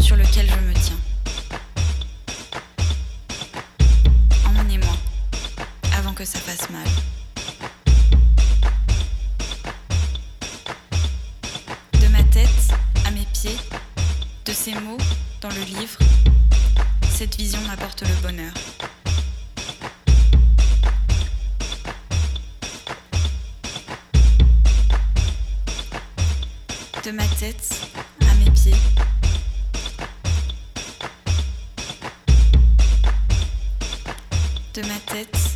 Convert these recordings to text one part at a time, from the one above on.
sur lequel je me tiens. Emmenez-moi, avant que ça fasse mal. De ma tête à mes pieds, de ces mots dans le livre, cette vision m'apporte le bonheur. De ma tête de ma tête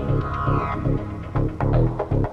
Thank you.